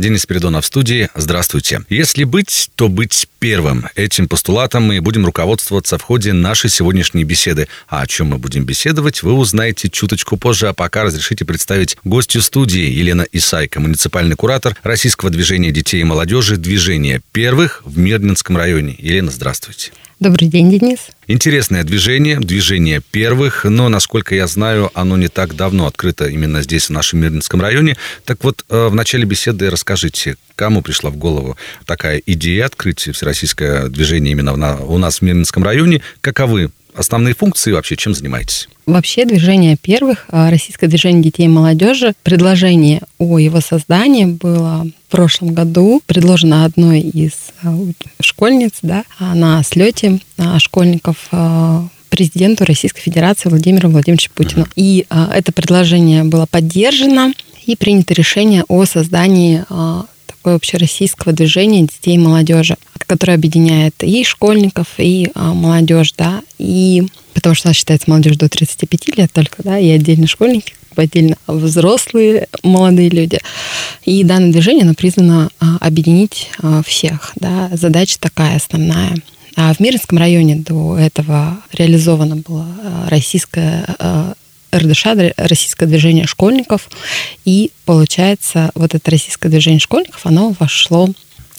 Денис Передонов в студии. Здравствуйте. Если быть, то быть первым. Этим постулатом мы будем руководствоваться в ходе нашей сегодняшней беседы. А о чем мы будем беседовать, вы узнаете чуточку позже. А пока разрешите представить гостью студии Елена Исайка, муниципальный куратор Российского движения детей и молодежи «Движение первых» в Мирнинском районе. Елена, здравствуйте. Добрый день, Денис. Интересное движение, движение первых, но, насколько я знаю, оно не так давно открыто именно здесь, в нашем Мирнинском районе. Так вот, э, в начале беседы расскажите, кому пришла в голову такая идея открыть всероссийское движение именно у нас в Мирнинском районе, каковы основные функции вообще, чем занимаетесь? Вообще движение первых, а, российское движение детей и молодежи, предложение о его создании было в прошлом году предложено одной из а, школьниц да, на слете а, школьников президенту Российской Федерации Владимиру Владимировичу Путину. И это предложение было поддержано и принято решение о создании такое общероссийского движения детей и молодежи, которое объединяет и школьников, и а, молодежь, да, и потому что у считается молодежь до 35 лет только, да, и отдельно школьники, отдельно взрослые молодые люди. И данное движение, оно призвано а, объединить а, всех, да, задача такая основная. А в Миринском районе до этого реализовано было российское РДШ, Российское движение школьников. И получается, вот это Российское движение школьников, оно вошло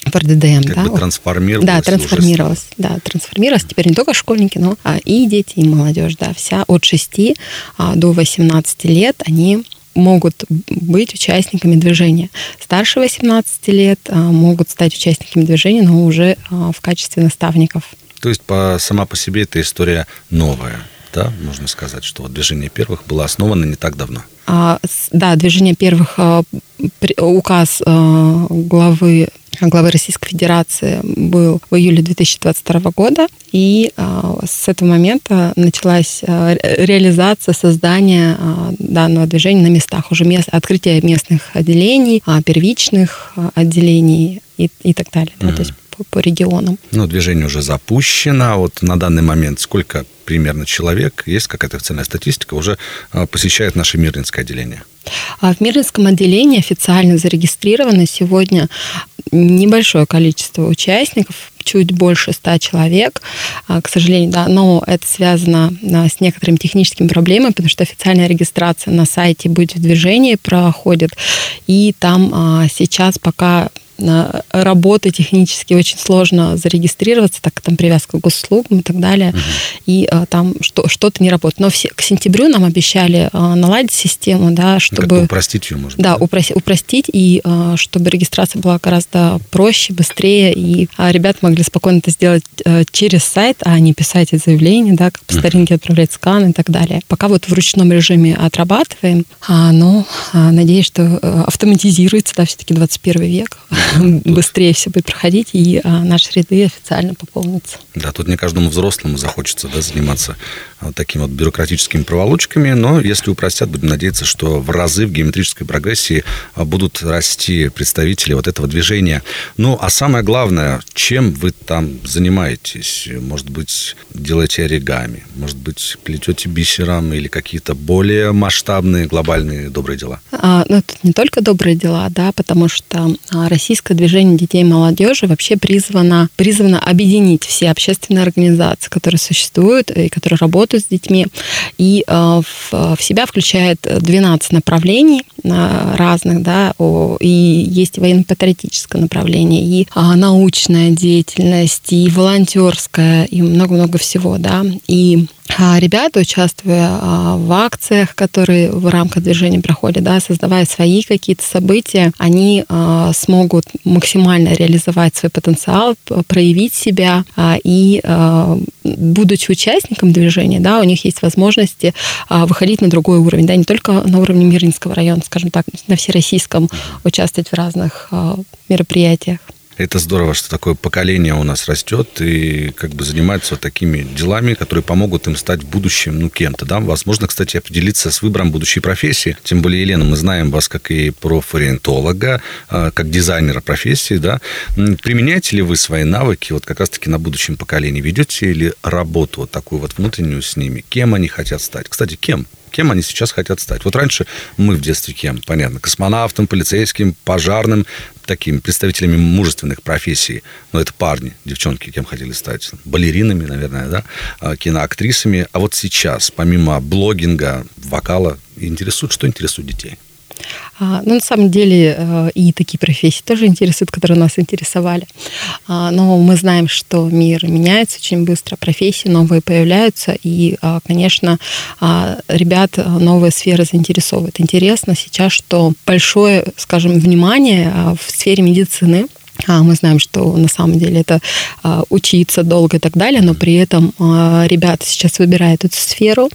в РДДМ. Как да? бы трансформировалось. Да, трансформировалось. Да, трансформировалось. Теперь не только школьники, но а, и дети, и молодежь. Да, вся от 6 а, до 18 лет они могут быть участниками движения. Старше 18 лет а, могут стать участниками движения, но уже в качестве наставников. То есть по, сама по себе эта история новая да, можно сказать, что вот движение первых было основано не так давно. А, да, движение первых указ главы главы Российской Федерации был в июле 2022 года, и а, с этого момента началась а, реализация создания а, данного движения на местах, уже мест, открытие местных отделений, первичных отделений и, и так далее. Mm-hmm. Да, то есть по, регионам. Ну, движение уже запущено. Вот на данный момент сколько примерно человек, есть какая-то официальная статистика, уже а, посещает наше Мирнинское отделение? А в Мирнинском отделении официально зарегистрировано сегодня небольшое количество участников, чуть больше ста человек, а, к сожалению, да, но это связано с некоторыми техническими проблемами, потому что официальная регистрация на сайте «Быть в движении» проходит, и там сейчас пока работы технически очень сложно зарегистрироваться, так как там привязка к госуслугам и так далее, угу. и а, там что, что-то не работает. Но все, к сентябрю нам обещали а, наладить систему, да, чтобы... Как упростить ее, может Да, да? Упростить, упростить, и а, чтобы регистрация была гораздо проще, быстрее, и ребята могли спокойно это сделать а, через сайт, а не писать эти заявления, да, как по старинке отправлять сканы и так далее. Пока вот в ручном режиме отрабатываем, но надеюсь, что а, автоматизируется, да, все-таки 21 век. Быстрее все будет проходить, и а, наши ряды официально пополнятся. Да, тут не каждому взрослому захочется да, заниматься вот такими вот бюрократическими проволочками, но если упростят, будем надеяться, что в разы в геометрической прогрессии а, будут расти представители вот этого движения. Ну, а самое главное, чем вы там занимаетесь? Может быть, делаете оригами, может быть, плетете бисером или какие-то более масштабные, глобальные добрые дела? А, ну, это не только добрые дела, да, потому что а, российское движение детей и молодежи вообще призвано, призвано объединить все общественные организации, которые существуют и которые работают с детьми. И э, в, в себя включает 12 направлений э, разных, да, и есть военно-патриотическое направление, и а, научная деятельность, и волонтерская, и много-много всего, да. И ребята, участвуя а, в акциях, которые в рамках движения проходят, да, создавая свои какие-то события, они а, смогут максимально реализовать свой потенциал, проявить себя и, будучи участником движения, да, у них есть возможности выходить на другой уровень, да, не только на уровне Мирнинского района, скажем так, на всероссийском участвовать в разных мероприятиях. Это здорово, что такое поколение у нас растет и как бы занимается вот такими делами, которые помогут им стать в будущем, ну, кем-то, да. Возможно, кстати, определиться с выбором будущей профессии. Тем более, Елена, мы знаем вас как и профориентолога, а, как дизайнера профессии, да. Применяете ли вы свои навыки вот как раз-таки на будущем поколении? Ведете ли работу вот такую вот внутреннюю с ними? Кем они хотят стать? Кстати, кем? Кем они сейчас хотят стать. Вот раньше мы в детстве кем? Понятно, космонавтом, полицейским, пожарным, такими представителями мужественных профессий. Но это парни, девчонки кем хотели стать? Балеринами, наверное, да? А, киноактрисами. А вот сейчас, помимо блогинга, вокала, интересует, что интересует детей? А, ну, на самом деле, э, и такие профессии тоже интересуют, которые нас интересовали. А, но мы знаем, что мир меняется очень быстро, профессии новые появляются, и, а, конечно, ребят новые сферы заинтересовывают. Интересно сейчас, что большое, скажем, внимание в сфере медицины а мы знаем, что на самом деле это а, учиться долго и так далее, но при этом а, ребята сейчас выбирают эту сферу.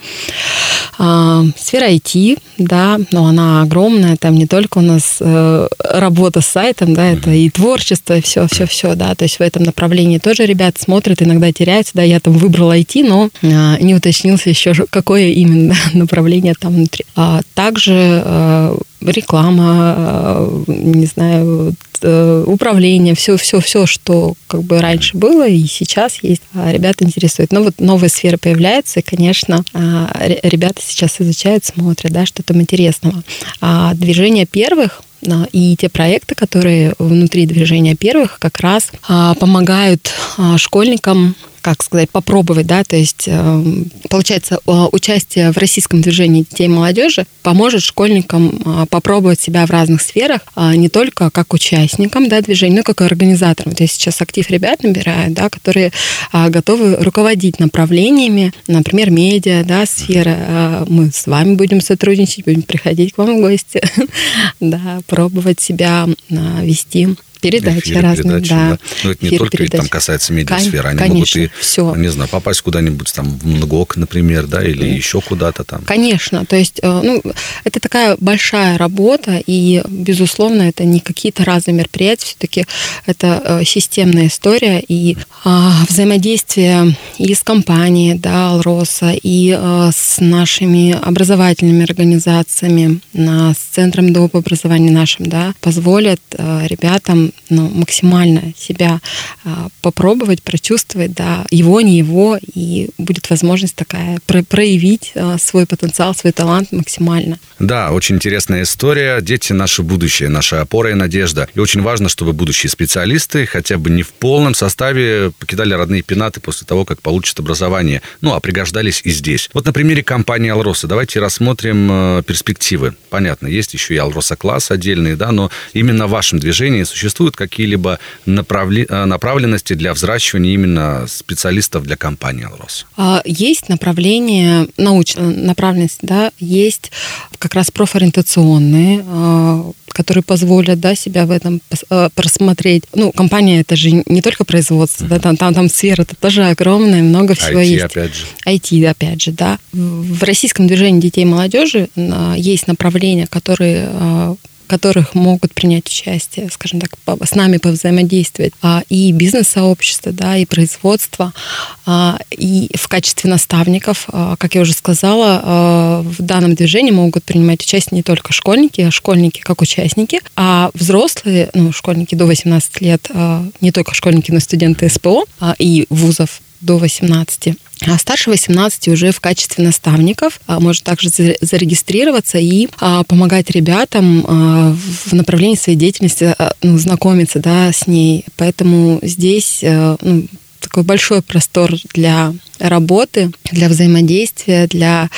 А, сфера IT, да, но она огромная, там не только у нас а, работа с сайтом, да, это и творчество, и все, все, все, да, то есть в этом направлении тоже ребята смотрят, иногда теряются, да, я там выбрала IT, но а, не уточнился еще, какое именно направление там внутри. А, также а, реклама, а, не знаю, Э, управление, все, все, все, что как бы раньше было и сейчас есть, а ребята интересует. Но вот новая сфера появляется, и, конечно, а, ребята сейчас изучают, смотрят, да, что там интересного. А движение первых а, и те проекты, которые внутри движения первых как раз помогают школьникам как сказать, попробовать, да, то есть эм, получается участие в российском движении детей и молодежи поможет школьникам а, попробовать себя в разных сферах, а, не только как участникам, да, движения, но и как организаторам. То есть сейчас актив ребят набирают, да, которые а, готовы руководить направлениями, например, медиа, да, сфера. Мы с вами будем сотрудничать, будем приходить к вам в гости, да, пробовать себя вести передачи эфиры, разные, передачи, да. да. Но это не только передач. там касается медиасферы, они конечно, могут и, все. не знаю, попасть куда-нибудь там в МНГОК, например, да, или mm. еще куда-то там. Конечно, то есть, э, ну, это такая большая работа, и, безусловно, это не какие-то разные мероприятия, все-таки это э, системная история, и а, взаимодействие и с компанией, да, Алроса, и э, с нашими образовательными организациями, с Центром доп. образования нашим, да, позволят ребятам ну, максимально себя а, попробовать, прочувствовать, да, его, не его, и будет возможность такая про проявить а, свой потенциал, свой талант максимально. Да, очень интересная история. Дети – наше будущее, наша опора и надежда. И очень важно, чтобы будущие специалисты хотя бы не в полном составе покидали родные пенаты после того, как получат образование. Ну, а пригождались и здесь. Вот на примере компании «Алроса» давайте рассмотрим э, перспективы. Понятно, есть еще и «Алроса-класс» отдельные, да, но именно в вашем движении существует существуют какие-либо направли... Э, направленности для взращивания именно специалистов для компании «Алрос»? А, есть направление, научная направленность, да, есть как раз профориентационные, а, которые позволят да, себя в этом э, просмотреть. Ну, компания это же не только производство, uh-huh. да, там, там, там сфера это тоже огромная, много всего IT, есть. опять же. IT, опять же, да. В российском движении детей и молодежи есть направления, которые которых могут принять участие, скажем так, с нами повзаимодействовать а, и бизнес-сообщество, да, и производство, а, и в качестве наставников, а, как я уже сказала, в данном движении могут принимать участие не только школьники, а школьники как участники, а взрослые, ну, школьники до 18 лет, не только школьники, но и студенты СПО и вузов до 18 а старше 18 уже в качестве наставников а, может также зарегистрироваться и а, помогать ребятам а, в направлении своей деятельности ну, знакомиться да, с ней. Поэтому здесь ну, такой большой простор для работы, для взаимодействия, для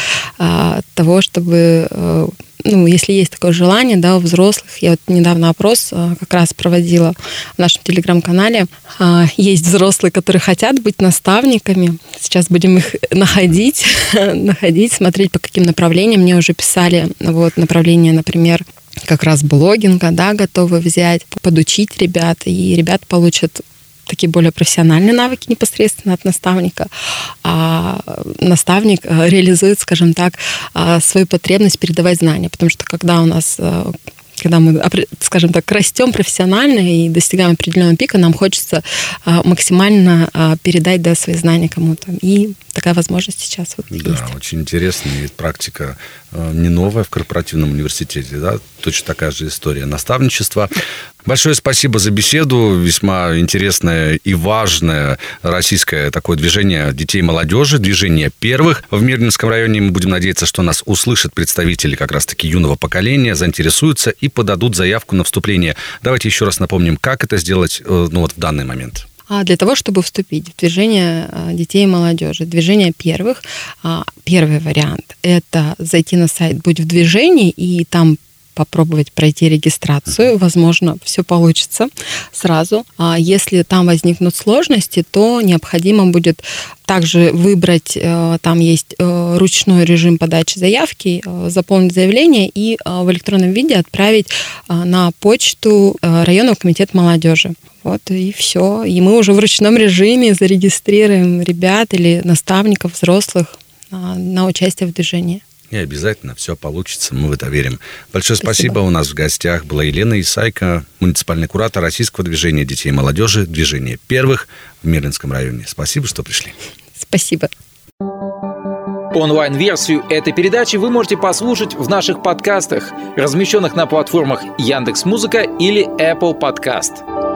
того, чтобы ну, если есть такое желание, да, у взрослых, я вот недавно опрос а, как раз проводила в нашем телеграм-канале, а, есть взрослые, которые хотят быть наставниками, сейчас будем их находить, находить, смотреть, по каким направлениям, мне уже писали, вот, направление, например, как раз блогинга, да, готовы взять, подучить ребят, и ребят получат такие более профессиональные навыки непосредственно от наставника, а наставник э, реализует, скажем так, э, свою потребность передавать знания, потому что когда у нас э, когда мы, скажем так, растем профессионально и достигаем определенного пика, нам хочется а, максимально а, передать да, свои знания кому-то. И такая возможность сейчас вот да, есть. очень интересная практика э, не новая в корпоративном университете, да, точно такая же история наставничества. Большое спасибо за беседу, весьма интересное и важное российское такое движение детей и молодежи, движение первых в Мирнинском районе. Мы будем надеяться, что нас услышат представители как раз-таки юного поколения, заинтересуются и подадут заявку на вступление. Давайте еще раз напомним, как это сделать э, ну, вот в данный момент. А для того, чтобы вступить в движение а, детей и молодежи, движение первых, а, первый вариант – это зайти на сайт «Будь в движении» и там попробовать пройти регистрацию. Возможно, все получится сразу. А если там возникнут сложности, то необходимо будет также выбрать, э, там есть э, ручной режим подачи заявки, э, заполнить заявление и в электронном виде отправить на почту районного комитета молодежи. Вот и все. И мы уже в ручном режиме зарегистрируем ребят или наставников, взрослых на участие в движении. И обязательно все получится, мы в это верим. Большое спасибо. спасибо. У нас в гостях была Елена Исайко, муниципальный куратор Российского движения детей и молодежи, движение первых в Мирлинском районе. Спасибо, что пришли. Спасибо. Онлайн-версию этой передачи вы можете послушать в наших подкастах, размещенных на платформах Яндекс.Музыка или Apple Podcast.